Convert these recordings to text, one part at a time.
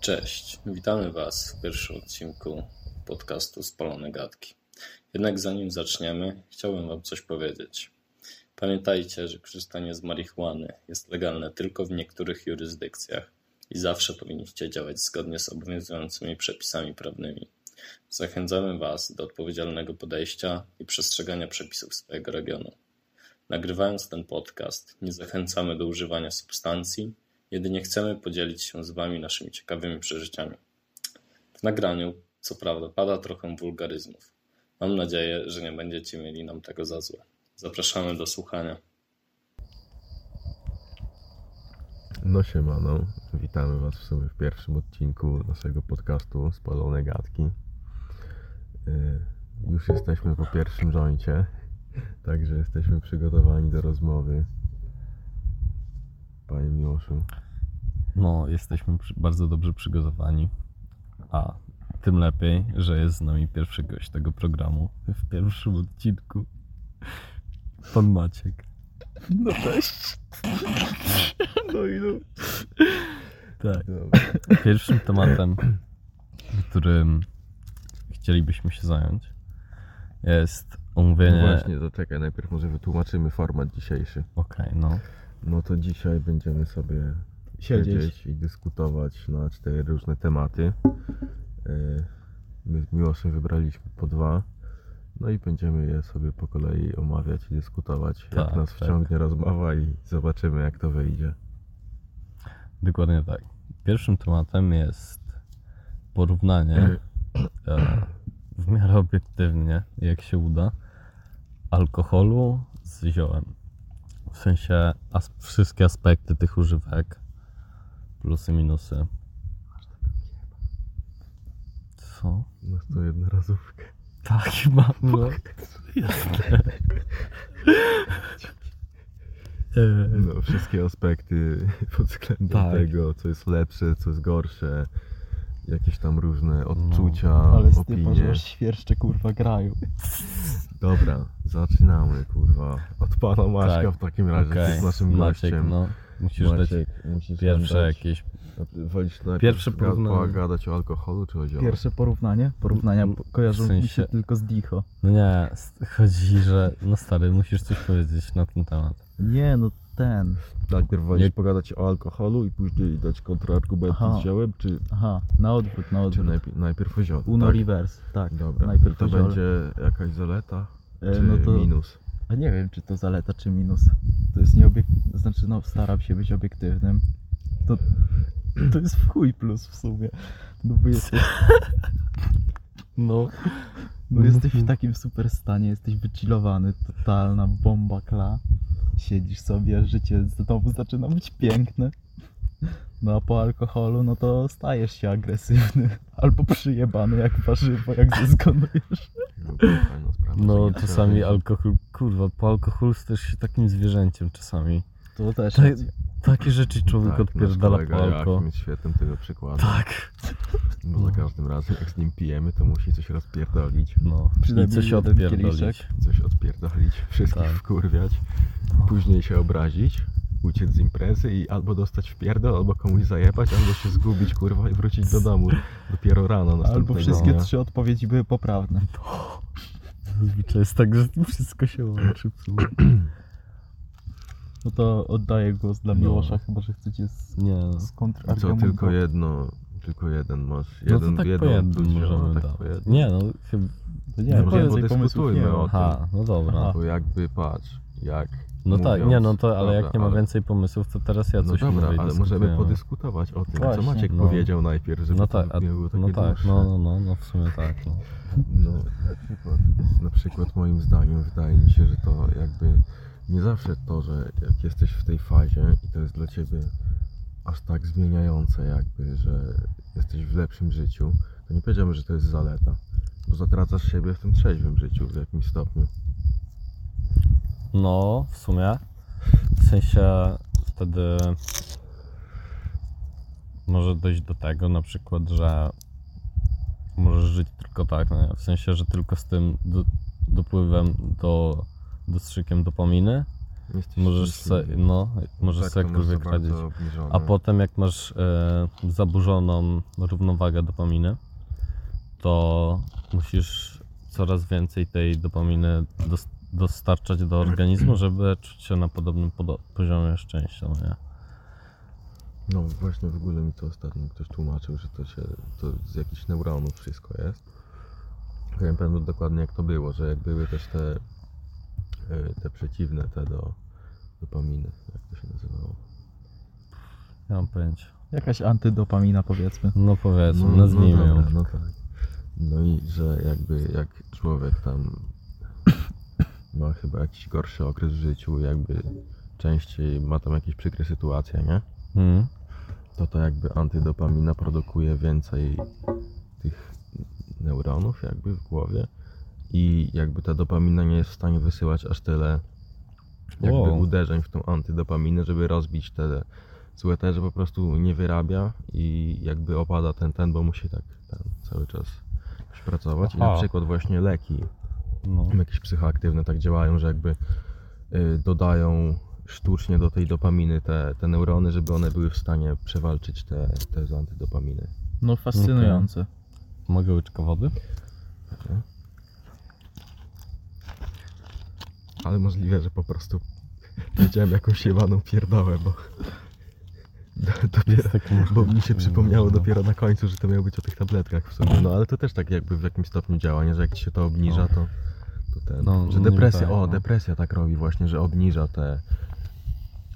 Cześć, witamy Was w pierwszym odcinku podcastu Spalone Gadki. Jednak zanim zaczniemy, chciałbym Wam coś powiedzieć. Pamiętajcie, że korzystanie z marihuany jest legalne tylko w niektórych jurysdykcjach i zawsze powinniście działać zgodnie z obowiązującymi przepisami prawnymi. Zachęcamy Was do odpowiedzialnego podejścia i przestrzegania przepisów swojego regionu. Nagrywając ten podcast, nie zachęcamy do używania substancji, jedynie chcemy podzielić się z Wami naszymi ciekawymi przeżyciami. W nagraniu, co prawda, pada trochę wulgaryzmów. Mam nadzieję, że nie będziecie mieli nam tego za złe. Zapraszamy do słuchania. No siemano, witamy Was w w pierwszym odcinku naszego podcastu Spalone Gadki. Yy, Już jesteśmy po pierwszym joincie, także jesteśmy przygotowani do rozmowy. Panie Miłoszu, No, jesteśmy przy, bardzo dobrze przygotowani. A tym lepiej, że jest z nami pierwszy gość tego programu w pierwszym odcinku. Pan Maciek. No cześć. No i no. Tak. dobra. Pierwszym tematem, którym chcielibyśmy się zająć, jest omówienie. No właśnie, to czekaj, najpierw może wytłumaczymy format dzisiejszy. Okej, no. No to dzisiaj będziemy sobie Siedzieć. siedzieć i dyskutować na cztery różne tematy. Yy, My z Miłoszem wybraliśmy po dwa. No i będziemy je sobie po kolei omawiać i dyskutować, jak Tak, nas tak. wciągnie rozmowa i zobaczymy jak to wyjdzie. Dokładnie tak. Pierwszym tematem jest porównanie e, w miarę obiektywnie, jak się uda, alkoholu z ziołem. W sensie as- wszystkie aspekty tych używek, plusy, minusy. Co? Masz to jednorazówkę. Tak, chyba. No. No, wszystkie aspekty pod względem Tak. tego, co jest lepsze, co jest gorsze. Jakieś tam różne odczucia, No, Ale opinie. że aż świerszcze kurwa grają. Dobra, zaczynamy, kurwa. Od pana Maćka Tak, w takim razie, Okej, okay. jest naszym Maciek, gościem. no. Musisz dać musisz pierwsze nam dać- jakieś Wolisz najpierw Pierwsze porównanie. pogadać o alkoholu czy o ziołach? Pierwsze porównanie? Porównania po- kojarzą w mi sensie- się tylko z Dicho. No nie, s- chodzi, że no stary, musisz coś powiedzieć na ten temat. Nie, no ten. Najpierw wolisz Nie- pogadać o alkoholu i później dać kontrargumenty Aha. z ziołem, czy, Aha, na odwrót, na czy odwrót. najpierw, najpierw o ziole? Uno tak? reverse, tak. Dobra, Najpierw to o ziole. będzie jakaś zaleta, E, czy no to, minus? A nie wiem, czy to zaleta, czy minus. To jest nieobiektywne, znaczy no staram się być obiektywnym. To, to jest w chuj plus w sumie. No bo jesteś, No. no jesteś w takim super stanie, jesteś wychillowany, totalna bomba kla. Siedzisz sobie, życie znowu zaczyna być piękne. No a po alkoholu, no to stajesz się agresywny. Albo przyjebany jak warzywo, jak zezgonujesz. No, fajna sprawa, No czasami alkohol, kurwa, po alkoholu stajesz się takim zwierzęciem czasami. To też racja. Takie rzeczy człowiek tak, odpierdala po alko. Jest świetnym tego przykładem. Tak. Bo za każdym razem jak z nim pijemy, to musi coś rozpierdolić. No. Przynajmniej coś odpierdolić. Coś odpierdolić, wszystkich Tak. wkurwiać, później się obrazić, uciec z imprezy i albo dostać w pierdol, albo komuś zajebać, albo się zgubić, kurwa, i wrócić do domu dopiero rano Albo następnego wszystkie dnia. trzy odpowiedzi były poprawne. Zazwyczaj jest tak, że wszystko się łączy. No to oddaję głos dla No. Miłosza, chyba że chcecie z, Nie no. z co, tylko jedno, tylko jeden masz, No jeden, to tak po jedną jednym odczuć, możemy tak dać. po jednym. Nie no, chyba... To Nie, nie, może więcej pomysłów podyskutujmy nie o tym. Aha, no dobra. Bo jakby, patrz, jak No tak, mówiąc- nie no to, ale jak Dobra, nie ma ale- więcej pomysłów, to teraz ja No coś dobra, mówię i ale możemy dyskutujemy. podyskutować o tym, co Właśnie. Maciek No. powiedział najpierw, żeby No to tak, a, nie było takie no tak, dłuższe. no, no, no, no w sumie tak. No. No, na przykład, na przykład moim zdaniem wydaje mi się, że to jakby nie zawsze to, że jak jesteś w tej fazie i to jest dla ciebie aż tak zmieniające jakby, że jesteś w lepszym życiu, to nie powiedziałbym, że to jest zaleta, bo zatracasz siebie w tym trzeźwym życiu w jakimś stopniu. No, w sumie. W sensie wtedy może dojść do tego na przykład, że możesz żyć tylko tak, no, w sensie, że tylko z tym do, dopływem do dostrzykiem dopaminy Jesteś Możesz se, no, możesz Tak, za jakkolwiek radzić. A potem jak masz e, zaburzoną równowagę dopaminy, to musisz coraz więcej tej dopaminy dos- dostarczać do organizmu, żeby czuć się na podobnym podo- poziomie szczęścia, no nie? No właśnie w ogóle mi to ostatnio ktoś tłumaczył, że to się to z jakichś neuronów wszystko jest. Ja Nie pamiętam dokładnie jak to było, że jak były też te, te przeciwne te do dopaminy, jak to się nazywało. Nie mam pojęcia. Jakaś antydopamina powiedzmy. No powiedzmy, no, nazwijmy no ją. No tak. No i że jakby jak człowiek tam ma chyba jakiś gorszy okres w życiu, jakby częściej ma tam jakieś przykre sytuacje, nie? Mm. to to jakby antydopamina produkuje więcej tych neuronów jakby w głowie i jakby ta dopamina nie jest w stanie wysyłać aż tyle jakby Wow. uderzeń w tą antydopaminę, żeby rozbić te złe te, że po prostu nie wyrabia i jakby opada ten ten, bo musi tak ten cały czas pracować. I na przykład właśnie leki No. jakieś psychoaktywne tak działają, że jakby y, dodają sztucznie do tej dopaminy te, te neurony, żeby one były w stanie przewalczyć te, te z antydopaminy. No fascynujące. Mogę łyczka wody? Ale możliwe, że po prostu wiedziałem jakąś jebaną pierdołę, bo do, dopiero, bo mi się przypomniało no. dopiero na końcu, że to miało być o tych tabletkach w sumie. No ale to też tak jakby w jakimś stopniu działa, nie? Że jak ci się to obniża, to, to ten. No, że depresja, tak, o, no. depresja tak robi właśnie, że obniża te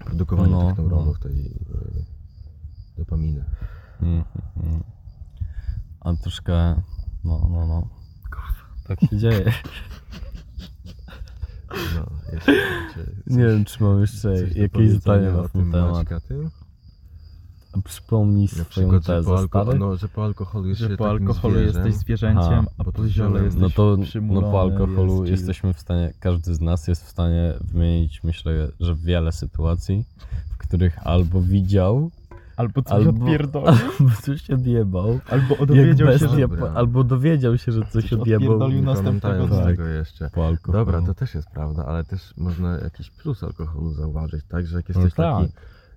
produkowanie No, tych neuronów, tej y, dopaminy. Mhm, mhm. A troszkę. No, no, no. Kurwa, tak się dzieje. No, jeszcze Nie wiem, czy mam jeszcze jakieś zdanie na o ten tym temat. A Przypomnij Na swoją przykład, że tezę, po, alko- no, że po alkoholu jest Że po alkoholu jesteś zwierzęciem, a bo po to ziole zielone. jesteś No to no po alkoholu jest jesteśmy w stanie, każdy z nas jest w stanie wymienić, myślę, że wiele sytuacji, w których albo widział, Albo coś albo, odpierdolił, albo coś odjebał, albo dowiedział się, że albo dowiedział się, że coś Coś odjebał odpierdolił następnego dnia. tego jeszcze. po alkoholu. Dobra, to też jest prawda, ale też można jakiś plus alkoholu zauważyć, tak? Że jak No jesteś tak. taki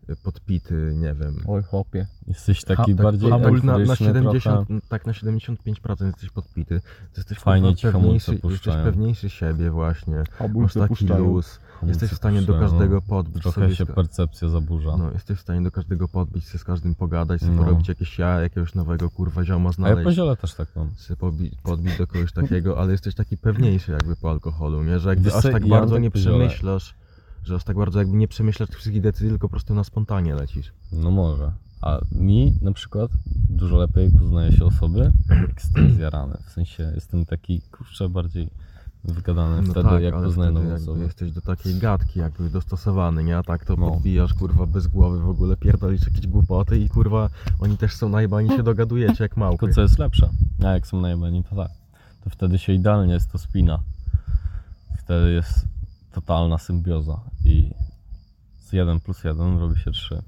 y, podpity, nie wiem. Oj chłopie. Jesteś taki Ha- tak bardziej tak, tak, na, na euforyczny 70, trochę. tak na 75% jesteś podpity, to jesteś Fajnie ci pewniejszy, jesteś pewniejszy siebie właśnie. Masz Hamulce taki puszczają. luz, jesteś w stanie do Puszczają, każdego no. podbić Trochę sobie się percepcja zaburza. No, jesteś w stanie do każdego podbić, się z każdym pogadać, sobie No. porobić jakieś ja, jakiegoś nowego kurwa zioma A ja znaleźć. po ziole też tak mam. się podbić, do kogoś takiego, ale jesteś taki pewniejszy jakby po alkoholu, nie? Że jakby Wiesz aż tak ja bardzo tak nie przemyślasz, że aż tak bardzo jakby nie przemyślasz tych wszystkich decyzji, tylko po prostu na spontanie lecisz. No może. A mi na przykład dużo lepiej poznaje się osoby, jak jestem zjarany. W sensie jestem taki, kurczę, bardziej wygadany No wtedy, tak, jak poznaję nową osobę. jesteś do takiej gadki jakby dostosowany, nie? A tak to No. podbijasz kurwa bez głowy w ogóle, pierdolisz jakieś głupoty i kurwa oni też są najbani się dogadujecie jak małpy. Tylko co jest lepsze, a jak są najebani, to tak. To wtedy się idealnie jest to spina. Wtedy jest totalna symbioza i z 1 plus 1 robi się 3.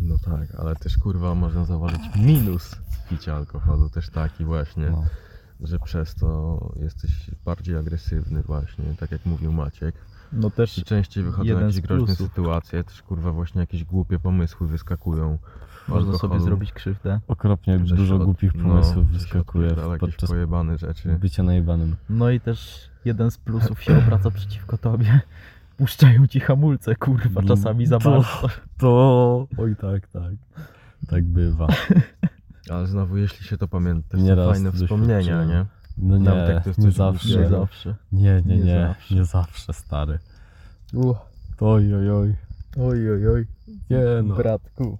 No tak, ale też kurwa można zauważyć minus picia alkoholu, też taki właśnie. No. Że przez to jesteś bardziej agresywny właśnie, tak jak mówił Maciek. No też I częściej wychodzą jakieś groźne plusów. sytuacje, też kurwa właśnie jakieś głupie pomysły wyskakują. można sobie zrobić krzywdę. Okropnie że dużo od- głupich no, pomysłów się wyskakuje podczas pojebane rzeczy. bycia najebanym. No i też jeden z plusów się obraca przeciwko tobie. Puszczają ci hamulce, kurwa, No, czasami za to- bardzo. To... Oj tak, tak. Tak bywa. Ale znowu, jeśli się to pamięta, też są Nieraz fajne to wspomnienia, nie? No nie, Nawet jak to jest nie zawsze. Nie zawsze. Nie, nie, Nie nie. zawsze. Nie zawsze, stary. Uch, Oj, oj, oj. oj, oj, oj. Nie no. Bratku.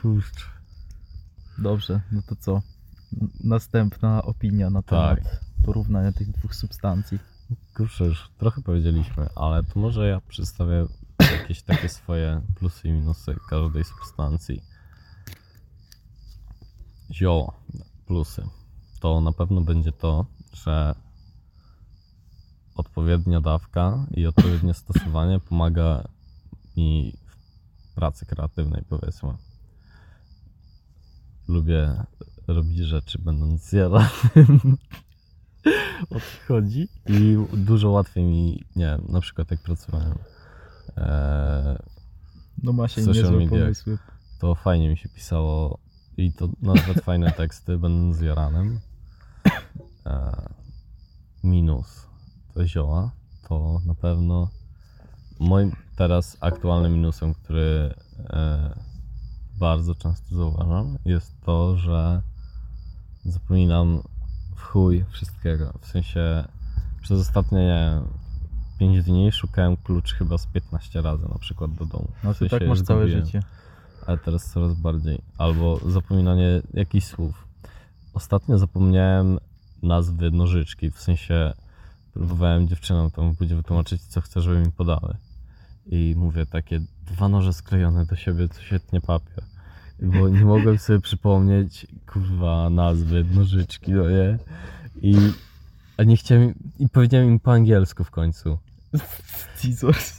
Kurczę. Dobrze, no to co? Następna opinia na temat Tak. porównania tych dwóch substancji. Kurczę, już trochę powiedzieliśmy, ale to może ja przedstawię jakieś takie swoje plusy i minusy każdej substancji. Zioło, plusy. To na pewno będzie to, że odpowiednia dawka i odpowiednie stosowanie pomaga mi w pracy kreatywnej, powiedzmy. Lubię robić rzeczy będąc zjadanym. Odchodzi i dużo łatwiej mi, nie wiem, na przykład jak pracowałem e, No ma się Social niezłe mediach. pomysły. to fajnie mi się pisało i to nawet fajne teksty, będąc jaranem. E, minus to zioła, to na pewno moim teraz aktualnym minusem, który e, bardzo często zauważam, jest to, że zapominam w chuj wszystkiego. W sensie przez ostatnie nie wiem, 5 dni szukałem klucz chyba z 15 razy na przykład do domu. No W sensie tak masz całe życie. Ale teraz coraz bardziej. Albo zapominanie jakichś słów. Ostatnio zapomniałem nazwy nożyczki, w sensie próbowałem dziewczynom tam w wytłumaczyć, co chcę, żeby mi podały. I mówię takie dwa noże sklejone do siebie, to świetnie papier. Bo nie mogłem sobie przypomnieć, kurwa, nazwy nożyczki, no nie? I, a nie chciałem, i powiedziałem im po angielsku w końcu. Scissors.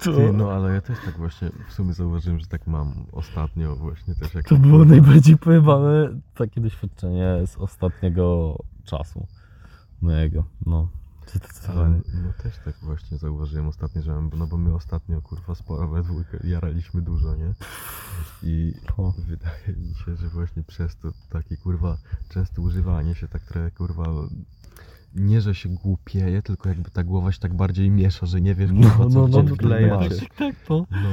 To, Ty, no ale ja też tak właśnie w sumie zauważyłem, że tak mam ostatnio właśnie też jak... To było najbardziej pojebane takie doświadczenie z ostatniego czasu mojego. No, zdecydowanie. no też tak właśnie zauważyłem ostatnio, że no bo my ostatnio kurwa sporo we dwójkę jaraliśmy dużo, nie? I O. wydaje mi się, że właśnie przez to takie kurwa częste używanie się tak trochę kurwa nie, że się głupieje, tylko jakby ta głowa się tak bardziej miesza, że nie wiesz kurwa co gdzie wkleić. tak, tak, to. No,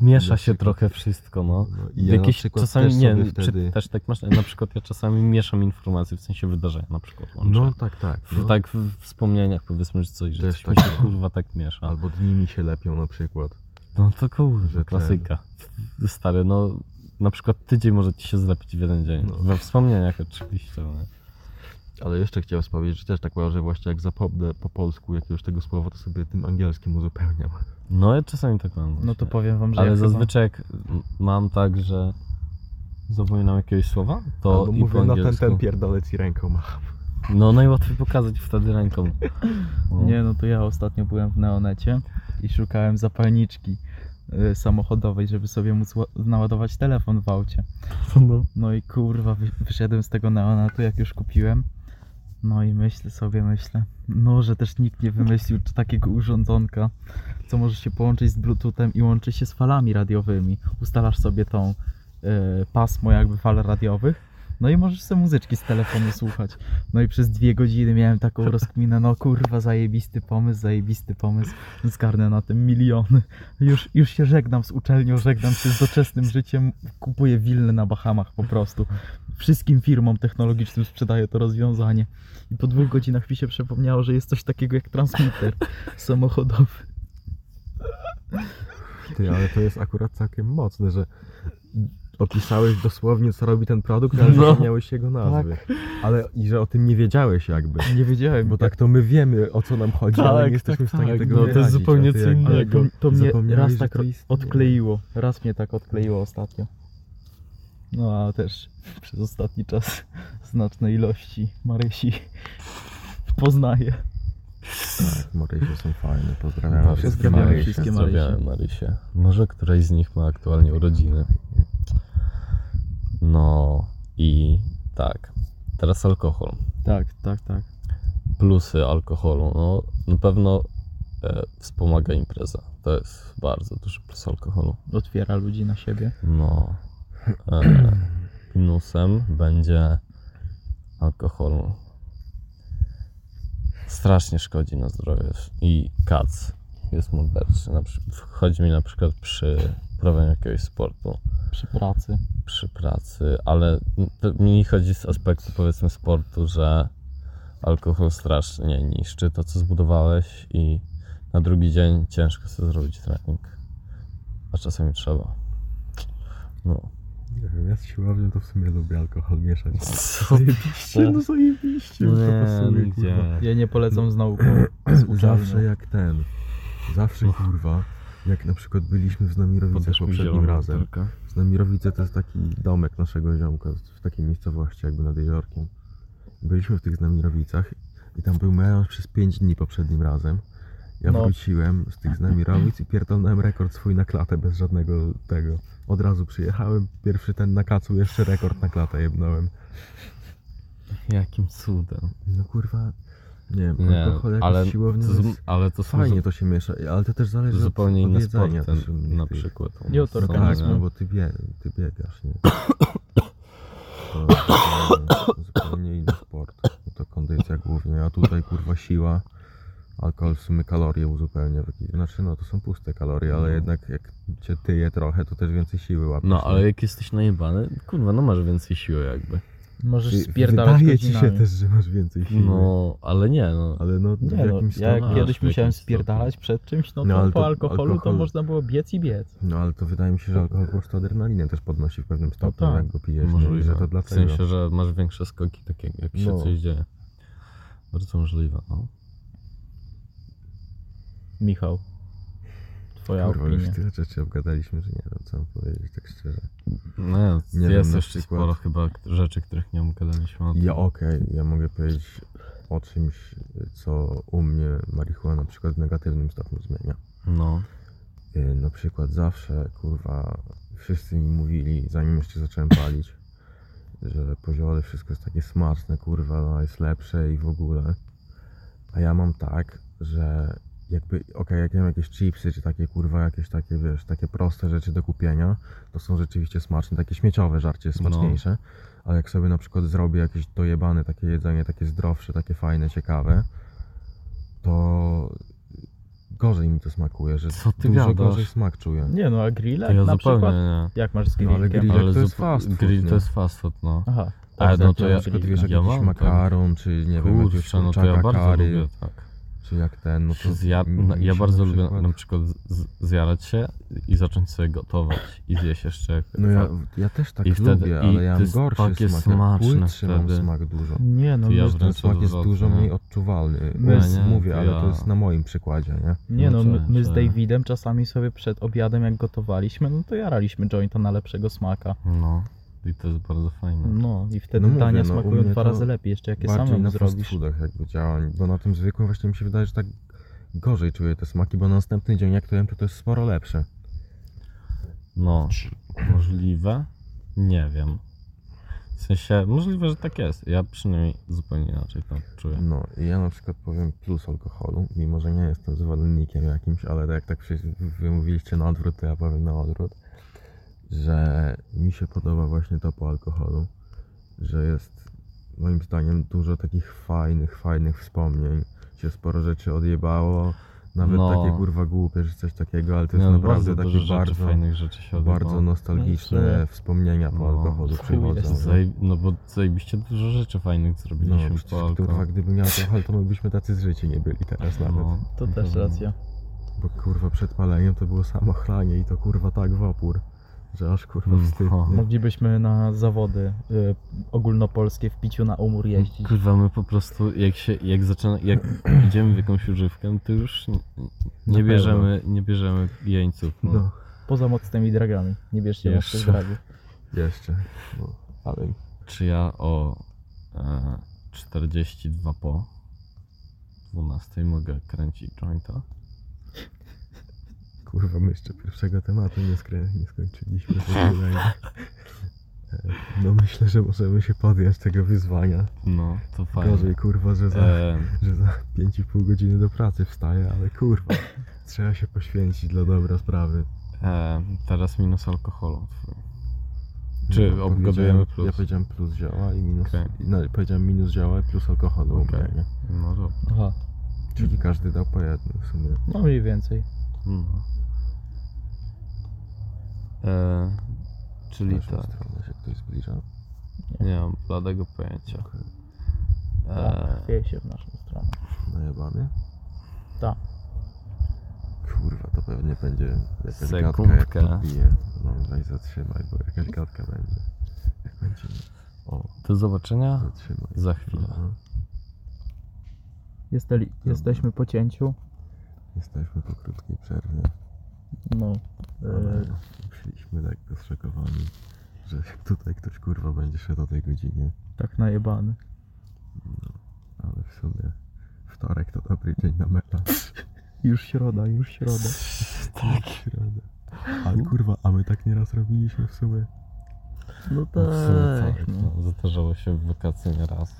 Miesza Na się przykład- trochę wszystko, no. no W ja Jakieś czasami, też nie wiem, wtedy... czy też tak masz, na przykład ja czasami mieszam informacje, w sensie wydarzenia na przykład łączę. No tak, tak. W- No. Tak w wspomnieniach powiedzmy, że coś, że coś tak. się kurwa tak miesza. Albo dni mi się lepią na przykład. No to kurwa, Że ten- klasyka. Stary, no na przykład tydzień może ci się zlepić w jeden dzień. No. We wspomnieniach oczywiście. No. Ale jeszcze chciałem powiedzieć, że też tak mam, że właśnie jak zapomnę po polsku jakiegoś tego słowa, to sobie tym angielskim uzupełniam. no ja czasami tak mam. no to właśnie. powiem wam, że Ale zazwyczaj jak mam tak, że zapominam jakiegoś słowa, to Albo i mówię, po no ten, angielsku. ten pierdolę ci ręką macham. No najłatwiej pokazać wtedy ręką. No. Nie, no to ja ostatnio byłem w Neonecie i szukałem zapalniczki y, samochodowej, żeby sobie móc ła- naładować telefon w aucie. No. No i kurwa, wy- wyszedłem z tego Neonetu, jak już kupiłem. No i myślę sobie, myślę, no, że też nikt nie wymyślił takiego urządzonka, co może się połączyć z Bluetoothem i łączy się z falami radiowymi. Ustalasz sobie tą y, pasmo jakby fal radiowych, no i możesz sobie muzyczki z telefonu słuchać. No i przez dwie godziny miałem taką rozkminę, no kurwa, zajebisty pomysł, zajebisty pomysł, zgarnę na tym miliony. Już, już się żegnam z uczelnią, żegnam się z doczesnym życiem, kupuję willę na Bahamach po prostu. Wszystkim firmom technologicznym sprzedaję to rozwiązanie. I po dwóch godzinach mi się przypomniało, że jest coś takiego jak transmitter samochodowy. Ty, ale to jest akurat całkiem mocne, że opisałeś dosłownie, co robi ten produkt, ale No. zapomniałeś jego nazwy. Ale i że o tym nie wiedziałeś jakby. Nie wiedziałem, Bo tak to my wiemy, o co nam chodzi, ale Tak, nie jesteśmy tak, w stanie tak. tego No, to jest wyrazić, zupełnie co Ale innego. to, to mnie raz tak odkleiło. Raz mnie tak odkleiło ostatnio. No a też przez ostatni czas znaczne ilości Marysi poznaję. Tak, Marysie są fajne, pozdrawiam Bardzo wszystkie Marysie. wszystkie Pozdrawiamy Marysie. Może któraś z nich ma aktualnie urodziny. No i tak. Teraz alkohol. Tak, tak, tak. Plusy alkoholu. No na pewno e, wspomaga imprezę. To jest bardzo duży plus alkoholu. Otwiera ludzi na siebie. No. E, minusem będzie alkoholu. Strasznie szkodzi na zdrowie i kac jest morderczy. Na Chodzi mi na przykład przy uprawianiu jakiegoś sportu, Przy pracy. przy pracy, ale to mi chodzi z aspektu powiedzmy sportu, że alkohol strasznie niszczy to, co zbudowałeś i na drugi dzień ciężko sobie zrobić trening. A czasami trzeba. No. Nie wiem, ja z siłownią to w sumie lubię alkohol mieszać. Co? Zajebiście, no zajebiście, Nie, to pasuje, no kurwa. gdzie? Ja nie polecam z nauką. Z. Zawsze jak ten, zawsze kurwa, jak na przykład byliśmy w Znamirowicach poprzednim razem. butelkę? Znamirowice to jest taki domek naszego ziomka w takiej miejscowości jakby nad jeziorkiem. Byliśmy w tych Znamirowicach i tam był melanż przez 5 dni poprzednim razem. Ja No. wróciłem z tych Znamirowic i pierdolnąłem rekord swój na klatę bez żadnego tego. Od razu przyjechałem, pierwszy ten na kacu, jeszcze rekord na klatę jebnąłem. Jakim cudem. No kurwa, Nie wiem, Nie, alkohol ale, to, jest... z- ale to są Fajnie to się miesza, ale to też zależy zupełnie od, jedzenia. sport, też ten, na przykład. I od Tak, organizmu. nie? no bo ty, bie, ty biegasz, nie? To zupełnie, zupełnie inny sport. No to kondycja głównie, a tutaj kurwa siła. Alkohol w sumie kalorie uzupełnia. Znaczy no to są puste kalorie, ale No. jednak jak cię tyje trochę, to też więcej siły łapiesz. No, nie? ale jak jesteś najebany, kurwa, no masz więcej siły jakby. Możesz Wy- spierdalać Wydaje ci się też, że masz więcej siły. No, ale nie, no. Ale no w Nie no, jakimś ja jak stopniu- kiedyś w musiałem jakimś spierdalać przed czymś, no to No, ale po to alkoholu to alkohol- można było biec i biec. No ale to wydaje mi się, że alkohol po prostu adrenalinę też podnosi w pewnym stopniu, tak. jak go pijesz. nie? I Możliwe. że to W dlatego. sensie, że masz większe skoki, takie jak się No. coś dzieje. Bardzo możliwe, no. Michał, twoja Kurwa, już opinia. tyle rzeczy obgadaliśmy, że nie wiem co mam powiedzieć tak szczerze. No, Nie jest wiem, jeszcze przykład- sporo chyba rzeczy, których nie omgadaliśmy o tym. Ja okej, ja mogę powiedzieć o czymś, co u mnie marihuana na przykład w negatywnym stopniu zmienia. No, Yy, Na przykład zawsze, kurwa, wszyscy mi mówili, zanim jeszcze zacząłem palić, że poziole wszystko jest takie smaczne, kurwa, no, jest lepsze i w ogóle. A ja mam tak, że jakby, okej, jak jem jakieś chipsy, czy takie, kurwa, jakieś takie, wiesz, takie proste rzeczy do kupienia, to są rzeczywiście smaczne, takie śmieciowe żarcie jest No. smaczniejsze, ale jak sobie na przykład zrobię jakieś dojebane takie jedzenie, takie zdrowsze, takie fajne, ciekawe, to gorzej mi to smakuje, że Co ty dużo gadasz? gorzej smak czuję. Nie no, a grillek ja na zupełnie przykład? nie. Jak masz z No, ale grillkiem? grill- Grillek to jest fast food, Grill nie? to jest fast food, no. Aha, Ale Tak, no to na ja, przykład wiesz, ja jakiś tak. makaron, czy nie wiem, jakiegoś Kurczę, no to ja bardzo curry, lubię, tak. Czy jak ten, no to Zja... no, ja się bardzo na lubię przykład- na przykład z- zjarać się i zacząć sobie gotować i zjeść jeszcze No ja, fa- ja też tak I wtedy- lubię, i ale ja mam jest gorszy takie smak, smaczne ja mam wtedy. smak dużo. nie no, ja my, Ten smak jest dużo nie? mniej odczuwalny, My z- mówię, to ale ja- to jest na moim przykładzie, nie? nie no, No my, tak, my z tak. Davidem czasami sobie przed obiadem jak gotowaliśmy, no to jaraliśmy jointa na lepszego smaka. No, i to jest bardzo fajne. No i wtedy No mówię, dania no, u smakują mnie dwa to razy lepiej, jeszcze jakie Bardziej samemu na fast zrobisz. foodach jakby działa, bo na tym zwykłym właśnie mi się wydaje, że tak gorzej czuję te smaki, bo na następny dzień jak to jem, to to jest sporo lepsze. No, możliwe? Nie wiem. W sensie, możliwe, że tak jest. Ja przynajmniej zupełnie inaczej to czuję. No i ja na przykład powiem plus alkoholu, mimo że nie jestem zwolennikiem jakimś, ale jak tak przy- wy mówiliście na odwrót, to ja powiem na odwrót, że mi się podoba właśnie to po alkoholu, że jest moim zdaniem dużo takich fajnych, fajnych wspomnień, się sporo rzeczy odjebało, nawet No. takie kurwa głupie, że coś takiego, ale to jest No, naprawdę bardzo takie rzeczy, bardzo, fajnych rzeczy się bardzo odbyło. nostalgiczne No, wspomnienia po No, alkoholu przychodzą. nie? Zaje- No bo zajebiście dużo rzeczy fajnych No, zrobiliśmy przecież, po alkoholu. kurwa, gdyby miał alkohol, to my byśmy tacy zżyci nie byli teraz nawet. No, To też no. racja. Bo kurwa przed paleniem to było samo chlanie i to kurwa tak w opór, że aż kurwa Mm, wstyd. no. nie? Moglibyśmy na zawody y, ogólnopolskie w piciu na umór jeździć. Kurwa, my po prostu, jak się, jak zaczyna, jak idziemy w jakąś używkę, to już nie, nie pewno. bierzemy, nie bierzemy jeńców. No. No, Poza mocnymi dragami. Nie bierzcie Jeszcze. mocnych dragów. jeszcze. No, ale Czy ja o e, 42 po 12 mogę kręcić jointa? Kurwa my jeszcze pierwszego tematu nie, skrę- nie skończyliśmy. E, No myślę, że możemy się podjąć tego wyzwania. No, to fajnie. Gorzej kurwa, że za, E, że za 5,5 godziny do pracy wstaję, ale kurwa. Trzeba się poświęcić dla dobra sprawy. e, teraz minus alkoholu. Czy No, obgadujemy plus? Ja powiedziałem plus zioła i minus. Okej. No, powiedziałem minus zioła i plus alkoholu. mnie, nie? No dobra. Aha, Czyli każdy dał po jednym w sumie. no mniej więcej. No. E, czyli tak, stronę się ktoś zbliża. nie mam bladego pojęcia. Okej. E, Tak, chwieje się w naszą stronę. Najebany? Tak. Kurwa, to pewnie będzie jakaś Sekundkę. gadka jak podbije. No weź zatrzymaj, bo jakaś gadka będzie. Jak będzie. O, do zobaczenia zatrzymaj. za chwilę. Aha. Jesteli, jesteśmy po cięciu. Jesteśmy po krótkiej przerwie. No, Ale e, szliśmy lekko zszokowani, że tutaj ktoś kurwa będzie szedł o tej godzinie. tak najebany. Ale w sumie wtorek to dobry dzień na melanż. Już środa, już środa. Tak. Środa. Ale kurwa, a my tak nieraz robiliśmy w sumie. No No tak. tak, No. no, zdarzało się w wakacje nieraz.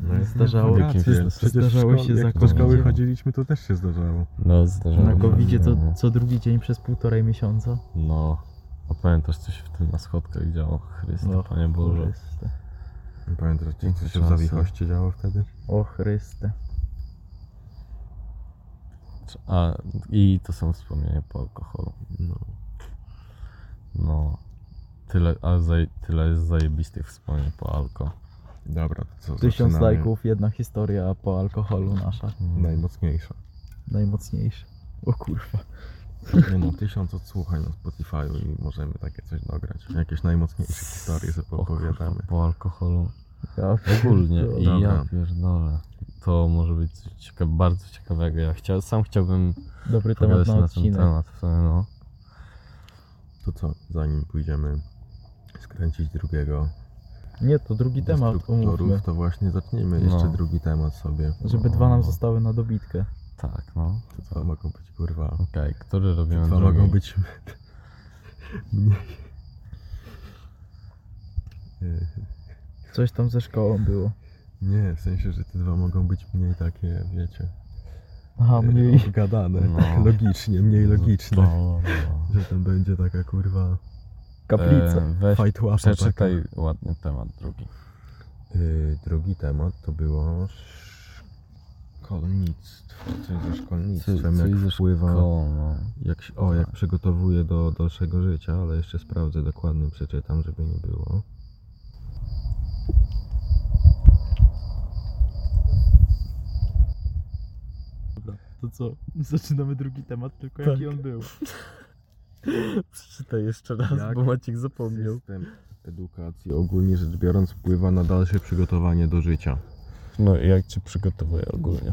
No jest Zdarzało- rację, Jakim przecież zdarzało w szko- się za do szkoły chodziliśmy, to też się zdarzało. No, zdarzało Na się, covidzie co, no. co drugi dzień przez półtorej miesiąca. No. A pamiętasz coś w tym na schodkach działo? Chryste, No, Panie Boże. Chryste. Pamiętasz, co się w czasy. Zawichoście działo wtedy? O Chryste. A, i to są wspomnienia po alkoholu. No. No. Tyle, a zaje, tyle jest zajebistych wspomnień po alko. Dobra, to co, Tysiąc zaczynamy? lajków, jedna historia po alkoholu nasza. Najmocniejsza. Najmocniejsza. O kurwa. Nie no, tysiąc odsłuchań na Spotify'u i możemy takie coś dograć. Jakieś najmocniejsze historie sobie opowiadamy. po alkoholu. Ja Ogólnie. I ja Dobra. pierdolę. To może być coś cieka bardzo ciekawego. Ja chciał, sam chciałbym Dobry temat pogadać na na ten odcinek. temat. w sumie, No. To co, zanim pójdziemy skręcić drugiego Nie, to drugi temat umówmy. to właśnie zaczniemy No. jeszcze drugi temat sobie. Żeby dwa nam zostały na dobitkę. Tak, no. To dwa mogą być kurwa. Okej, który robimy Dwa drugi? mogą być mniej. Coś tam ze szkołą było. Nie, w sensie, że te dwa mogą być mniej takie, wiecie, Aha, y, mniej. obgadane, No. tak logicznie, mniej logiczne. To, no. Że tam będzie taka kurwa Kaplica. E, weź, fight łapa taka. przeczytaj ładnie temat drugi. Y, drugi temat to było szkolnictwo. Coś ze szkolnictwem, Coś jak ze wpływa, no. jak, się- o, jak przygotowuje do dalszego życia, ale jeszcze sprawdzę dokładnie, przeczytam, żeby nie było. To co? Zaczynamy drugi temat, tylko Tak. jaki on był. Przeczytaj jeszcze raz, Jak bo Maciek zapomniał. System edukacji ogólnie rzecz biorąc wpływa na dalsze przygotowanie do życia. No i jak cię przygotowuje ogólnie?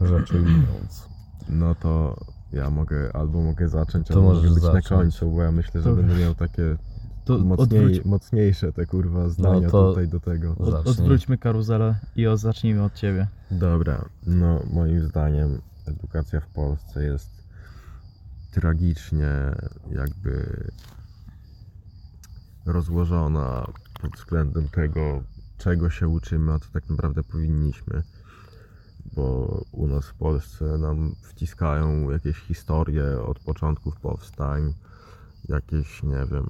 Rzeczy ujmując. No to ja mogę, albo mogę zacząć, To albo możesz mogę być zacząć. na końcu, bo ja myślę, że Dobra. będę miał takie To mocniej, odwróć, mocniejsze te kurwa zdania No to- tutaj do tego. od, Zacznij. odwróćmy karuzelę i o, zacznijmy od ciebie. Dobra, no moim zdaniem edukacja w Polsce jest tragicznie jakby rozłożona pod względem tego, czego się uczymy, a co tak naprawdę powinniśmy. Bo u nas w Polsce nam wciskają jakieś historie od początków powstań, jakieś, nie wiem,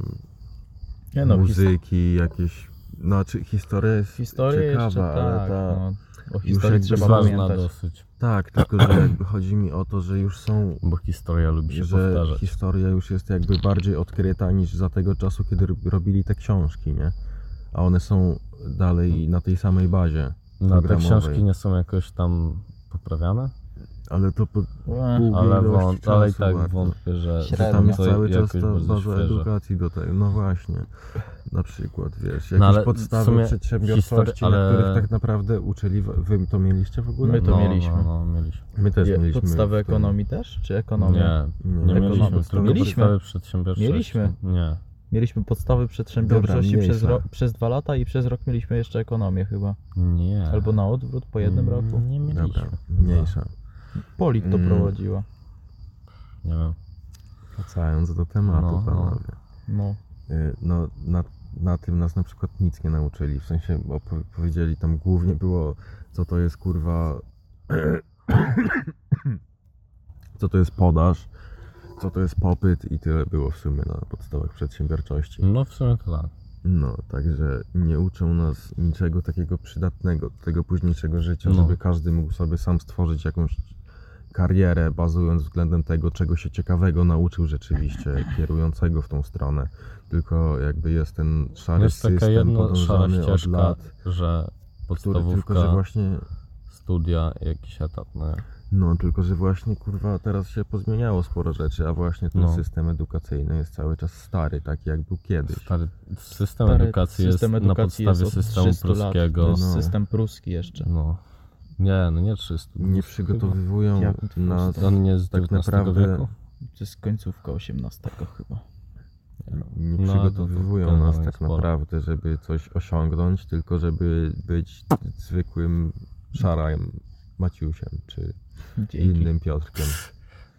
Nie no, muzyki, jakieś. Znaczy, historia jest historię ciekawa, jeszcze ale tak. ta. No, o historii trzeba Ważna pamiętać. dosyć, Tak, tylko że jakby chodzi mi o to, że już są. bo historia lubi się że powtarzać. historia już jest jakby bardziej odkryta niż za tego czasu, kiedy ro- robili te książki, nie? A one są dalej na tej samej bazie. No te książki nie są jakoś tam poprawiane? Ale to po Ale, wąt, czasu ale i tak bardzo. wątpię, że Że Średnio. tam jest to cały czas ta baza edukacji do tego. No właśnie. Na przykład, wiesz, jakieś No podstawy przedsiębiorczości, ale- na których tak naprawdę uczyli. Wy to mieliście w ogóle? My to no, mieliśmy. No, no, mieliśmy. My też Je- mieliśmy. Podstawy tym- ekonomii też? Czy ekonomia? Nie, Nie, nie ekonomii, mieliśmy. podstawy Tylko Mieliśmy. podstawy przedsiębiorczości. Mieliśmy. Nie. Mieliśmy podstawy przedsiębiorczości Dobra, przez, ro- przez dwa lata i przez rok mieliśmy jeszcze ekonomię chyba. Nie. Albo na odwrót po jednym Mm, roku. Nie mieliśmy. Dobra, mniejsza. Polit to Mm. prowadziła. Nie wiem. Wracając do tematu, No, no. panowie. No. Y, No, na, na tym nas na przykład nic nie nauczyli. W sensie opo- powiedzieli tam głównie było, co to jest kurwa. co to jest podaż, co to jest popyt i tyle było w sumie na podstawach przedsiębiorczości. No w sumie to tak. No, także nie uczą nas niczego takiego przydatnego do tego późniejszego życia, No. żeby każdy mógł sobie sam stworzyć jakąś karierę, bazując względem tego, czego się ciekawego nauczył rzeczywiście, kierującego w tą stronę. Tylko jakby jest ten szary Jest taka system jedna szara ścieżka, lat, że który podstawówka, tylko, że właśnie studia, jakiś etat, no. No, tylko, że właśnie kurwa teraz się pozmieniało sporo rzeczy, a właśnie ten No. system edukacyjny jest cały czas stary, taki jak był kiedyś. Stary, system Stary edukacji system jest edukacji na podstawie systemu 300 lat. pruskiego. To jest No. system pruski jeszcze. No. Nie, no nie 300. Nie przygotowywują Jak nas dwustu. On nie z tak naprawdę wieku? To jest końcówka XVIII chyba. nie No, to- to nas generalnie tak sporo. naprawdę, żeby coś osiągnąć, tylko żeby być zwykłym szarym Maciusiem, czy Dzięki. innym Piotrkiem.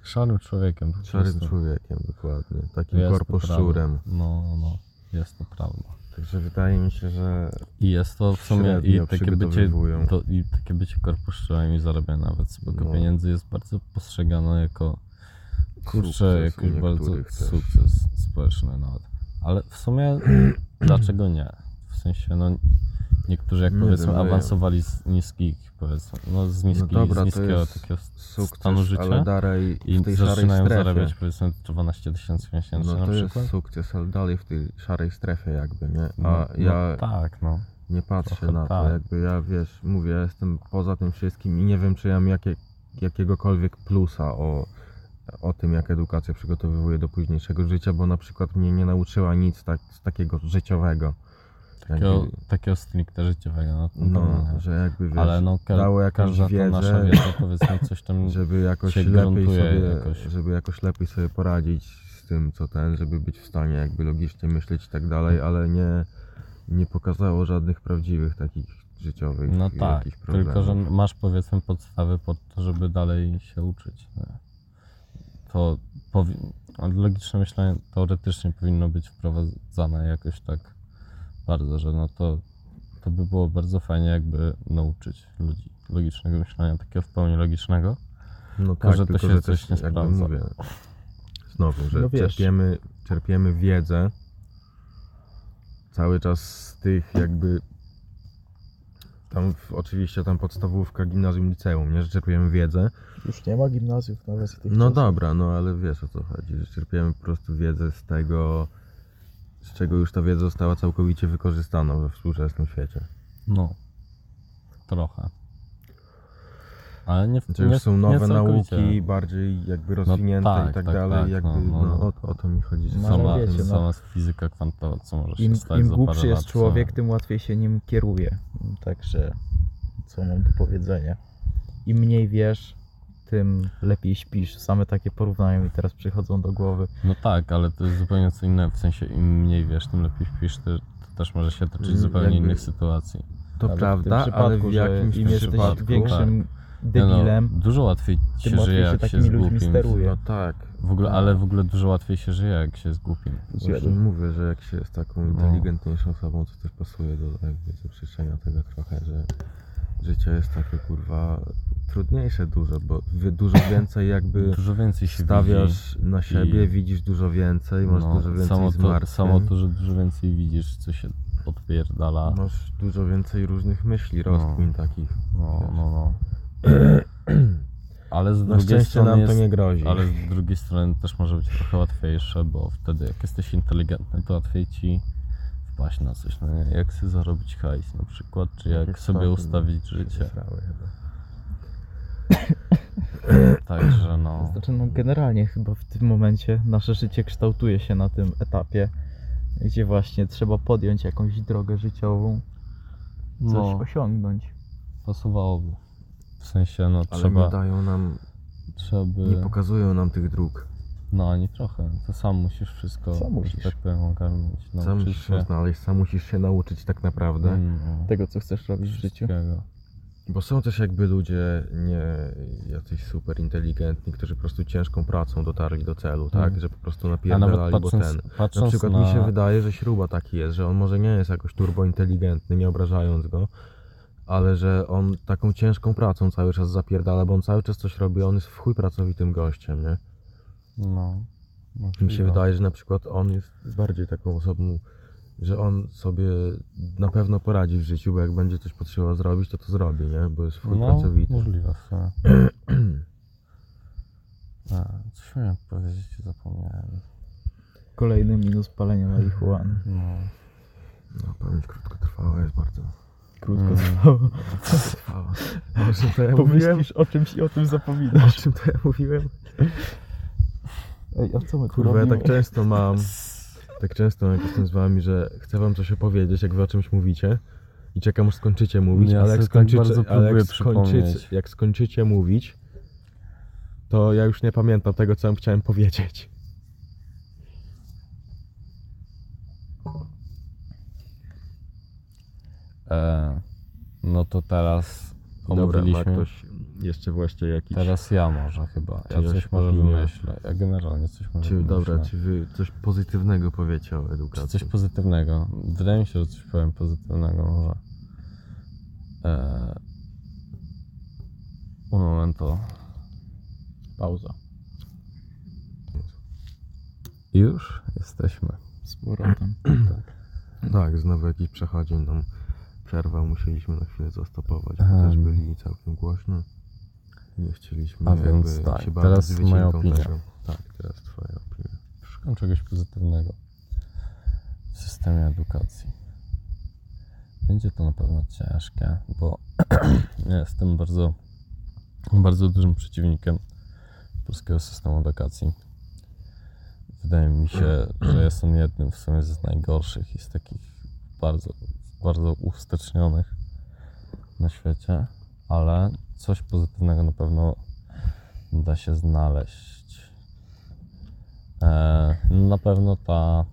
Szarym człowiekiem. Szarym człowiekiem, dokładnie. Takim Jest to korpo prawda. szczurem. No, no, jest to prawda. Także wydaje mi się, że I jest to w sumie i takie bycie, to, i takie bycie korpuszczałem i zarabia nawet spoko No. pieniędzy jest bardzo postrzegane jako kurczę, jakiś bardzo też. sukces społeczny nawet. Ale w sumie dlaczego nie? W sensie no niektórzy jak Nie powiedzmy wiem, no awansowali z niskich powiedzmy, no z, niskiej, dobra, z to niskiego takiego sukces, stanu życia ale dalej i w tej szarej zaczynają strefie. zarabiać powiedzmy 12 tysięcy miesięcznie No to jest sukces, ale dalej w tej szarej strefie jakby, nie? no, A ja no, tak, no. nie patrzę trochę na to, tak. jakby ja, wiesz, mówię, ja jestem poza tym wszystkim i nie wiem, czy ja mam jakie, jakiegokolwiek plusa o, o tym, jak edukacja przygotowywuje do późniejszego życia, bo na przykład mnie nie nauczyła nic tak, takiego życiowego. Takiego, Jakby, takiego stricte życiowego, no, no, nie. że jakby, wiesz, Ale no ka- dało jakąś wiedzę, nasza wiedza powiedzmy coś tam żeby jakoś lepiej sobie, jakoś. żeby jakoś lepiej sobie poradzić z tym, co ten, żeby być w stanie jakby logicznie myśleć i tak dalej, ale nie, nie pokazało żadnych prawdziwych takich życiowych No tak, tylko że masz powiedzmy podstawy pod to, żeby dalej się uczyć. To powi- logiczne myślenie teoretycznie powinno być wprowadzane jakoś tak bardzo, że no to, to by było bardzo fajnie jakby nauczyć ludzi logicznego myślenia, takiego w pełni logicznego. No tak, że to tylko się że coś nie jakby sprawdza. mówię, znowu, że No czerpiemy, czerpiemy wiedzę cały czas z tych jakby tam w, oczywiście tam podstawówka, gimnazjum, liceum, nie, że czerpiemy wiedzę. Już nie ma gimnazjów nawet w tych No czasach. dobra, no ale wiesz o co chodzi, że czerpiemy po prostu wiedzę z tego, z czego już ta wiedza została całkowicie wykorzystana we współczesnym świecie. No, trochę. Ale nie, Znaczy nie już są nie nowe całkowicie. nauki, bardziej jakby rozwinięte tak, i tak, tak, dalej, tak, jakby no, no, no. o, o to mi chodzi. że No, są sama, wiecie, no. sama fizyka kwantowa, co może Im, się stać im za głupszy parę jest lat, człowiek, co- tym łatwiej się nim kieruje. Także co mam do powiedzenia? Im mniej wiesz, tym lepiej śpisz. Same takie porównania mi teraz przychodzą do głowy. No tak, ale to jest zupełnie co innego. W sensie im mniej wiesz, tym lepiej śpisz, to, to też może się tyczyć Mm, zupełnie jakby- innych sytuacji. To Nawet prawda, w ale przypadku, w jakimś im jesteś przypadku... większym Nie debilem, No, dużo łatwiej tym się żyje, się jak się ludźmi głupim. steruje. No tak. W ogóle, ale w ogóle dużo łatwiej się żyje, jak się jest głupim. Właśnie mówię, że jak się jest taką inteligentniejszą osobą, to też pasuje do jakby zaprzeczenia tego trochę, że życie jest takie kurwa trudniejsze dużo, bo dużo więcej jakby Dużo więcej się stawiasz widzi. na siebie, i- widzisz dużo więcej, masz No, dużo więcej samo, to, samo to, że dużo więcej widzisz, co się odpierdala. masz dużo więcej różnych myśli, rozkmin takich. No, no, no. Ale z Na drugiej strony nam jest, to nie grozi. Ale z drugiej strony też może być trochę łatwiejsze, bo wtedy jak jesteś inteligentny, to łatwiej ci wpaść na coś, no nie? Jak sobie zarobić hajs na przykład, czy jak Jakieś sobie ustawić życie. Także no. Znaczy, no generalnie chyba w tym momencie nasze życie kształtuje się na tym etapie, gdzie właśnie trzeba podjąć jakąś drogę życiową, coś No, osiągnąć. pasowałoby. W sensie, no Ale trzeba, nie dają nam, trzeba by... nie pokazują nam tych dróg. No, ani trochę. To sam musisz wszystko, Sam musisz. tak powiem, ogarnąć, Sam musisz się. się znaleźć, sam musisz się nauczyć tak naprawdę. Mm, no, Tego, co chcesz robić w życiu. Bo są też jakby ludzie nie jacyś super inteligentni, którzy po prostu ciężką pracą dotarli do celu, tak? Mhm. Że po prostu napierdalali, bo ten. patrząc Na przykład na... mi się wydaje, że śruba taki jest, że on może nie jest jakoś turbo inteligentny, nie obrażając go, ale że on taką ciężką pracą cały czas zapierdala, bo on cały czas coś robi, on jest w chuj pracowitym gościem, nie? No. Mi się wydaje, że na przykład on jest bardziej taką osobą, że on sobie na pewno poradzi w życiu, bo jak będzie coś potrzebował zrobić, to to zrobi, nie? Bo jest w chuj No, pracowity. możliwe w sumie. A, coś miałem powiedzieć, zapomniałem. Kolejny minus palenia marihuany. No. No, pamięć krótkotrwała jest bardzo. Krótko Mm. O to ja mówiłem? Pomyślisz o czymś i o tym O zapominasz. czym to ja mówiłem? Ej, a co my tu Kurwa, ja tak często mam, tak często jak jestem z wami, że chcę wam coś opowiedzieć, jak wy o czymś mówicie i czekam aż skończycie mówić, Ja ale jak tak skończycie, bardzo ale jak skończycie, jak skończycie mówić, to ja już nie pamiętam tego, co wam chciałem powiedzieć. E, no to teraz Dobra, ma omówiliśmy... ktoś jeszcze właśnie jakiś... Teraz ja może chyba. Ja Czyjaś coś może wymyślę. Ja generalnie coś może Czy, wymyślę. dobra, czy wy coś pozytywnego powiecie o Czy edukacji? coś pozytywnego? Wydaje mi się, że coś powiem pozytywnego może. Eee... Un momento. Pauza. I już jesteśmy. Z powrotem. Tak, znowu jakiś przechodzień nam przerwał, musieliśmy na chwilę zastopować, bo Em. też byli całkiem głośno. Nie chcieliśmy A więc tak, się teraz moja opinia. Tak, teraz twoja opinia. Szukam czegoś pozytywnego w systemie edukacji. Będzie to na pewno ciężkie, bo ja jestem bardzo, bardzo dużym przeciwnikiem polskiego systemu edukacji. Wydaje mi się, że jest on jednym w sumie z najgorszych i z takich bardzo, bardzo uwstecznionych na świecie, ale coś pozytywnego na pewno da się znaleźć. E, na pewno ta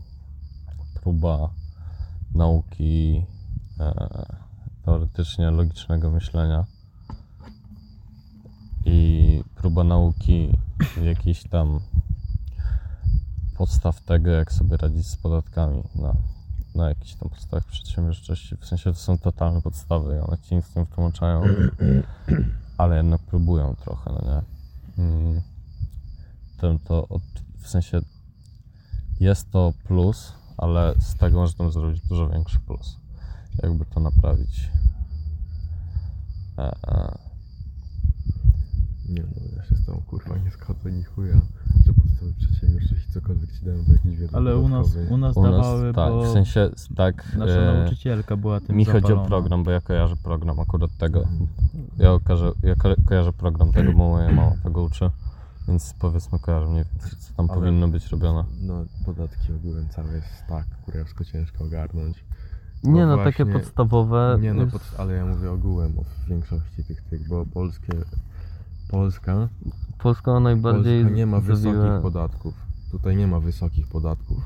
próba nauki e, teoretycznie logicznego myślenia i próba nauki jakichś tam podstaw tego, jak sobie radzić z podatkami na, na jakichś tam podstawach przedsiębiorczości. W sensie to są totalne podstawy i one ci nic nie wtłumaczają, ale jednak próbują trochę, no nie? Mm. Tym to od, w sensie jest to plus, ale z tego można zrobić dużo większy plus. Jakby to naprawić. E, e, Nie no, ja się z tą kurwa nie zgodzę ni chuja, że podstawy przedsiębiorczości cokolwiek ci dają do jakiejś wiedzy Ale u nas, dodatkowej. u nas u nas dawały, tak, bo w sensie tak. nasza e, nauczycielka była tym mi chodzi o zapalona. program, bo ja kojarzę program akurat tego. Ja, kojarzę, ja ko- kojarzę program tego, bo moja mama tego uczy. Więc powiedzmy kojarzę mniej więcej, co tam Ale- powinno być robione. No, podatki ogółem całe jest tak kurewsko ciężko ogarnąć. Nie no, właśnie- takie podstawowe. Nie no, pod, ale ja mówię ogółem o większości tych, tych, bo polskie, Polska, Polska najbardziej. Polska nie ma wysokich podatków. Tutaj nie ma wysokich podatków.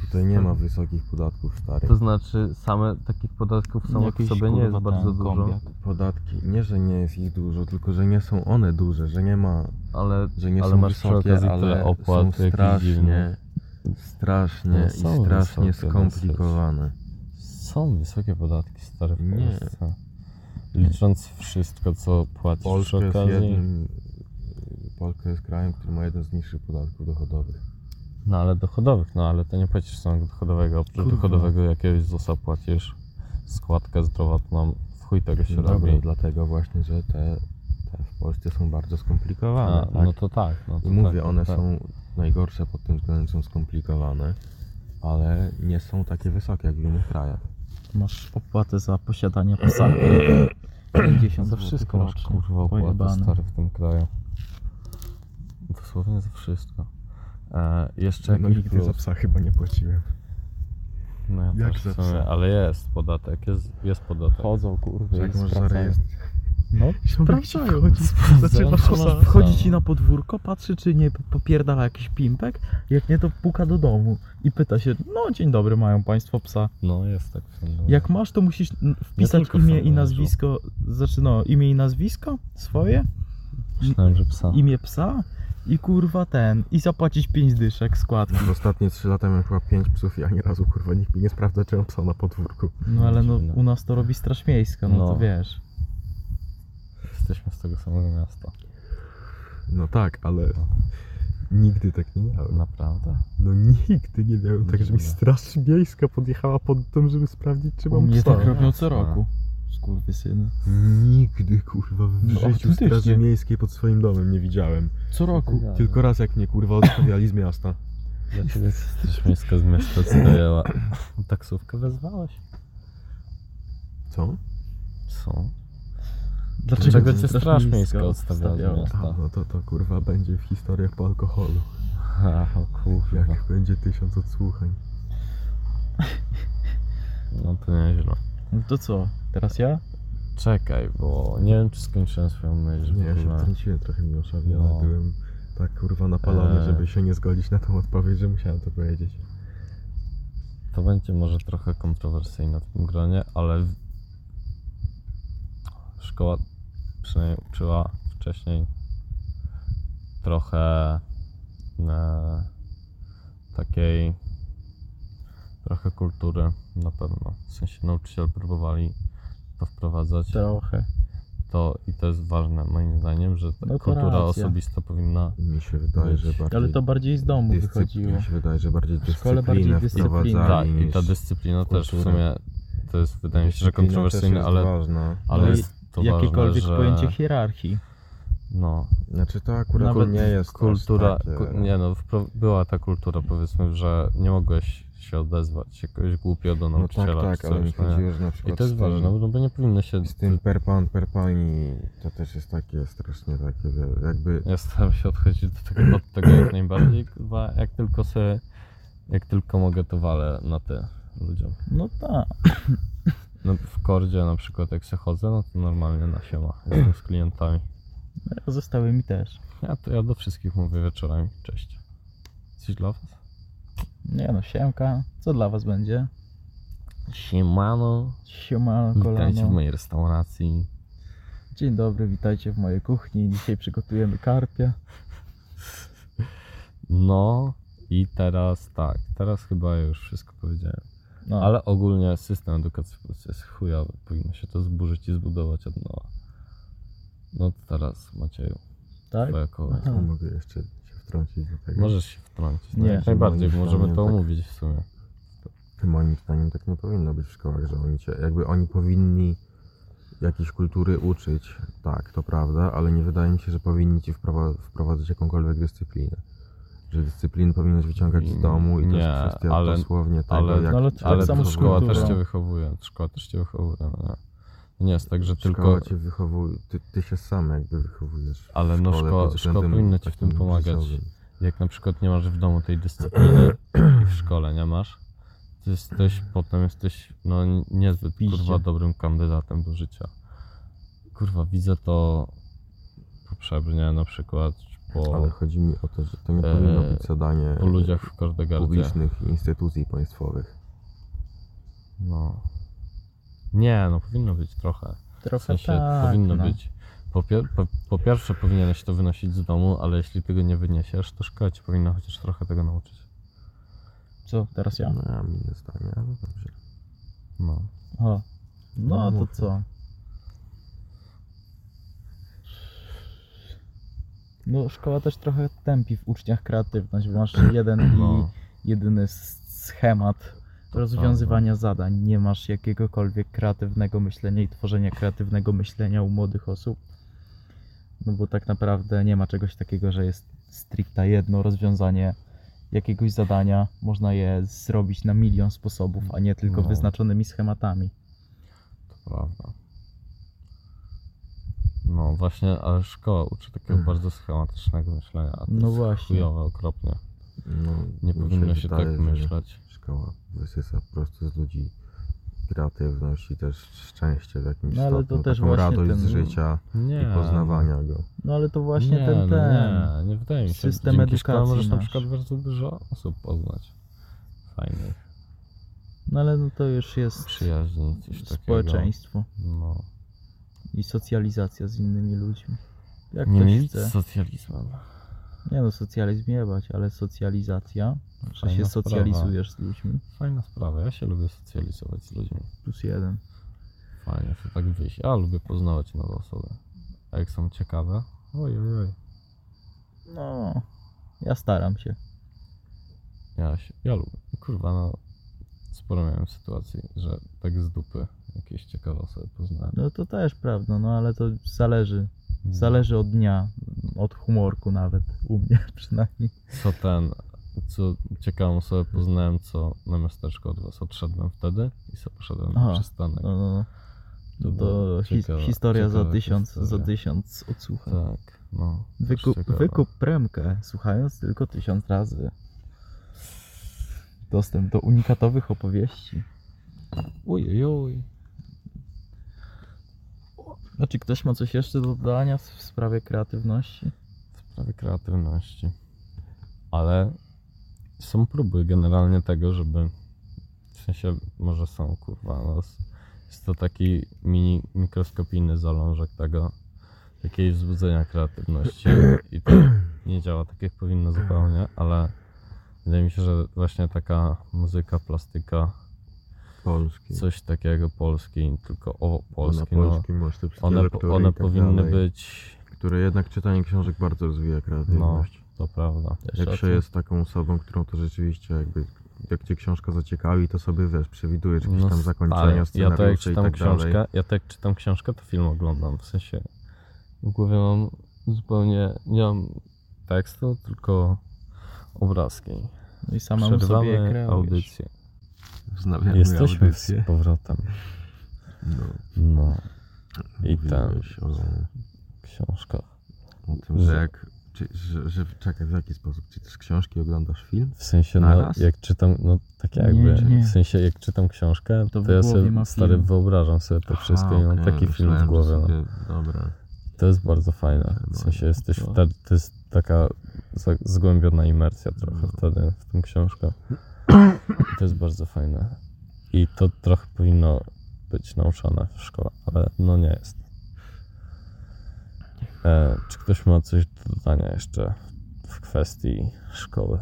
Tutaj nie ma wysokich podatków, stary. To znaczy, same takich podatków samych w sobie nie jest bardzo dużo, kombiak. Podatki, nie że nie jest ich dużo, tylko że nie są one duże, że nie ma, ale, że nie ale są masz wysokie, ale opłat są strasznie, strasznie No, i strasznie wysokie skomplikowane. Są wysokie podatki stare w Nie. Licząc wszystko, co płacisz przy Polska jest okazji. jednym, Polska jest krajem, który ma jeden z niższych podatków dochodowych. No ale dochodowych, no ale to nie płacisz samego dochodowego. Oprócz dochodowego jakiegoś ZUS-a płacisz składkę zdrowotną. W chuj tego się No dobra, robi. dlatego właśnie, że te, te w Polsce są bardzo skomplikowane. A, tak? No to tak. No to mówię, tak, one tak. są najgorsze pod tym względem, są skomplikowane, ale nie są takie wysokie jak w innych krajach. Masz opłatę za posiadanie psa. 50 Za wszystko masz kurwa opłatę Pojebane. stary w tym kraju. Dosłownie za wszystko. E, jeszcze No jakiś nigdy plus. za psa chyba nie płaciłem. No ja Jak też za w sumie, psa? ale jest podatek, jest, jest podatek. Chodzą kurwa Jak masz sprawdzają. zarejestrzować? No, sprawdzają. Sprawdzają, czy masz psa. Wchodzi ci na podwórko, patrzy czy nie popierdala jakiś pimpek, jak nie to puka do domu i pyta się, no dzień dobry, mają państwo psa. No jest tak w tym Jak masz to musisz wpisać tylko imię i nazwisko, znaczy no imię i nazwisko swoje, Myślałem, że psa. imię psa i kurwa ten i zapłacić 5 dyszek składki. W ostatnie 3 lata miałem chyba 5 psów i ani razu kurwa nikt mi nie sprawdza, czy mam psa na podwórku. No ale no u nas to robi straż miejska, no, No. to wiesz. Jesteśmy z tego samego miasta. No tak, ale nigdy tak nie miałem. Naprawdę? No nigdy nie miałem tak, że mi straż miejska podjechała pod dom, żeby sprawdzić, czy mam psa. tak robią co roku. Skurwysyny. Nigdy kurwa w No, życiu autentycznie. straży miejskiej pod swoim domem nie widziałem. Co roku. Tylko raz jak mnie kurwa odstawiali z miasta. Dlaczego jesteś miejska z miasta odstawiała? Taksówkę wezwałeś? Co? Co? Dlaczego cię Straż Miejska odstawiała z miasta? A, no to to kurwa będzie w historiach po alkoholu. A, o kurwa. Jak będzie tysiąc odsłuchań. No to nieźle. No to co? Teraz ja? Czekaj, bo nie wiem czy skończyłem swoją myśl Nie, ja się wtrąciłem trochę Miłoszowi, No. ale byłem tak kurwa napalony, Eee. żeby się nie zgodzić na tą odpowiedź, że musiałem to powiedzieć. To będzie może trochę kontrowersyjne w tym gronie, ale szkoła przynajmniej uczyła wcześniej trochę e, takiej trochę kultury na pewno. W sensie nauczyciele próbowali to wprowadzać. Trochę. To i to jest ważne moim zdaniem, że ta No kultura racja. osobista powinna Mi się wydaje, że bardziej... Ale to bardziej z domu wychodziło. Mi się wydaje, że bardziej bardziej dyscyplina. tak, i ta dyscyplina też w sumie to jest wydaje mi się, że kontrowersyjne, ale, ważna. ale No jest to Jakiekolwiek ważne, że pojęcie hierarchii. no, Znaczy to akurat Nawet nie jest kultura, takie... ku, nie no, była ta kultura powiedzmy, że nie mogłeś się odezwać jakoś głupio do No tak, nauczyciela tak, czy ale mi no nie? chodziło, że na przykład I to jest ważne, no bo nie powinno się... z tym per pan, per pani, to też jest takie strasznie takie, jakby... Ja staram się odchodzić do tego, od tego jak najbardziej, kurwa, jak tylko sobie, jak tylko mogę, to walę na te ludziom. No tak. No, w kordzie na przykład jak se chodzę, no to normalnie na siema, jestem z klientami. Zostały mi też. Ja to ja do wszystkich mówię wieczorami, cześć. Coś dla was? Nie no, siemka. Co dla was będzie? Siemano, Siema, witajcie w kolano. mojej restauracji. Dzień dobry, witajcie w mojej kuchni. Dzisiaj przygotujemy karpia. No i teraz tak, teraz chyba już wszystko powiedziałem. No, Ale ogólnie system edukacji w Polsce jest chujowy. Powinno się to zburzyć i zbudować od nowa. No to teraz Macieju, tak? twoja kolej. Aha. Mogę jeszcze się wtrącić do tego. Możesz się wtrącić. Nie. Nie. Jak najbardziej, Moim możemy to tak. omówić w sumie. Moim zdaniem tak nie powinno być w szkołach, że oni cię, jakby oni powinni jakiejś kultury uczyć, tak, to prawda, ale nie wydaje mi się, że powinni ci wprowa- wprowadzać jakąkolwiek dyscyplinę. Że dyscypliny powinieneś wyciągać z domu i to Nie, jest kwestia ale- dosłownie tego, ale- jak No ale tak Ale samo z szkoła też cię wychowuje. Szkoła też cię wychowuje. No nie. Jest tak, że szkoła tylko. cię wychowuje, ty, ty się sam jakby wychowujesz. w Ale no szkole szkoła- pod szkoła względem powinna ci w tym pomagać. życiowym. Jak na przykład nie masz w domu tej dyscypliny i w szkole nie masz, to jesteś potem jesteś no niezbyt Piździe. kurwa dobrym kandydatem do życia. Kurwa, widzę to po Przebrznie na przykład, po, Ale chodzi mi o to, że to nie E, powinno być zadanie po ludziach w Kordegardzie. publicznych instytucji państwowych. No. Nie, no powinno być trochę. W Trochę sensie tak, powinno no. być. Po, pier- po, po pierwsze powinieneś to wynosić z domu, ale jeśli tego nie wyniesiesz, to szkoła cię powinna chociaż trochę tego nauczyć. Co, teraz ja? No ja inne zdanie, ale dobrze. No. O. No No, to co? No szkoła też trochę tępi w uczniach kreatywność, bo masz jeden No. i jedyny schemat rozwiązywania zadań. Nie masz jakiegokolwiek kreatywnego myślenia i tworzenia kreatywnego myślenia u młodych osób. No bo tak naprawdę nie ma czegoś takiego, że jest stricte jedno rozwiązanie jakiegoś zadania. Można je zrobić na milion sposobów, a nie tylko No. wyznaczonymi schematami. To prawda. No właśnie, ale szkoła uczy takiego bardzo schematycznego myślenia. A to No jest właśnie. chujowe okropnie. No, Nie powinno się wydaje, tak myśleć. Szkoła wysysa po prostu z ludzi kreatywność i też szczęście w jakimś No, ale to stopniu, też taką właśnie radość ten- z życia Nie. i poznawania go. No ale to właśnie nie, ten, no ten. Nie, nie wydaje mi się. system Dzięki edukacji możesz na przykład bardzo dużo osób poznać. Fajnych, No ale no to już jest przyjaźni, coś takiego. społeczeństwo No. I socjalizacja z innymi ludźmi. Jak Nie ktoś chce. z socjalizmem. Nie no, socjalizm jebać, ale socjalizacja, że Fajna się sprawa. socjalizujesz z ludźmi. Fajna sprawa, ja się lubię socjalizować z ludźmi. Plus jeden. Fajnie to tak wyjść. Ja lubię poznawać nowe osoby. A jak są ciekawe, oj, oj, oj. No, ja staram się. Ja, się, ja lubię. Kurwa, no sporo miałem sytuacji, że tak z dupy jakieś ciekawe osoby poznałem. No to też prawda, no ale to zależy. Mm. Zależy od dnia, od humorku nawet, u mnie przynajmniej. Co ten, co ciekawą osobę poznałem, co na miasteczko od was odszedłem wtedy i sobie poszedłem Aha, na przystanek. No, no, no. To, to ciekawe- historia za tysiąc, za historia. tysiąc odsłuchań. Tak, no. Wykup, wykup premkę, słuchając tylko tysiąc razy. Dostęp do unikatowych opowieści. Uj, uj. Znaczy ktoś ma coś jeszcze do dodania w sprawie kreatywności? w sprawie kreatywności. Ale są próby generalnie tego, żeby w sensie może są kurwa, no, s- jest to taki mini mikroskopijny zalążek tego, jakiegoś wzbudzenia kreatywności i to nie działa tak jak powinno zupełnie, ale wydaje mi się, że właśnie taka muzyka, plastyka, Polski. coś takiego polski, tylko o polski, na no, polskim masz te one, one tak powinny dalej, być, Które jednak czytanie książek bardzo rozwija no, kreatywność. to prawda. Jak się jest taką osobą, którą to rzeczywiście jakby jak cię książka zaciekawi, to sobie wiesz, przewidujesz jakieś No tam zakończenia, ja to jak scenariusze i czytam tak książkę, dalej. ja to jak czytam książkę, to film oglądam, w sensie w głowie mam zupełnie, nie mam tekstu, tylko obrazki. No i samemu sobie je Przerywamy kreujesz. audycję. Wznawiamy Jesteśmy audycję. z powrotem. No, No, I mówiłeś o, książka. o tym, że Że- jak... Czy, że, że, czekaj, w jaki sposób? Czy też książki oglądasz film? W sensie, no, jak czytam, no tak jakby, Nie, nie. w sensie jak czytam książkę, To to, w ja sobie stary film. wyobrażam sobie to wszystko Aha, i mam okej, taki film myślałem, w głowie. No. Sobie, dobra. To jest bardzo fajne. W sensie jesteś to- wtedy, to jest taka za- zgłębiona imersja trochę No. wtedy w tą książkę. I to jest bardzo fajne. I to trochę powinno być nauczane w szkole, ale no nie jest. E, czy ktoś ma coś do dodania jeszcze w kwestii szkoły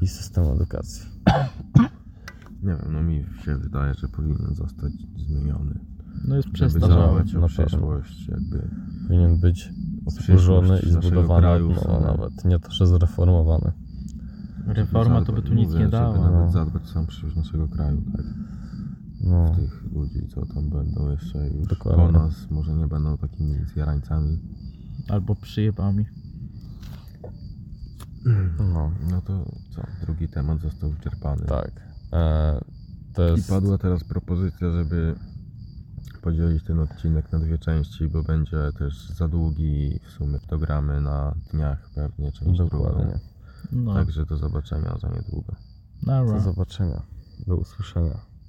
i systemu edukacji? Nie wiem, no mi się wydaje, że powinien zostać zmieniony. No jest przestarzały. na przyszłość, jakby. Powinien być odkurzony i zbudowany od nowa sumie. nawet, nie to, że zrefomowany. Reforma to by tu nic nie dała. Żeby nawet no. zadbać sam przyszłość naszego kraju, tak? No, Tych ludzi, co tam będą jeszcze już Dokładnie. po nas, może nie będą takimi zjarańcami. Albo przyjebami. no. No to co? Drugi temat został wyczerpany. Tak. E, to I jest. padła teraz propozycja, żeby podzielić ten odcinek na dwie części, bo będzie też za długi w sumie dogramy na dniach pewnie część. Dokładnie. No, Także do zobaczenia za niedługo. Do zobaczenia. Do usłyszenia.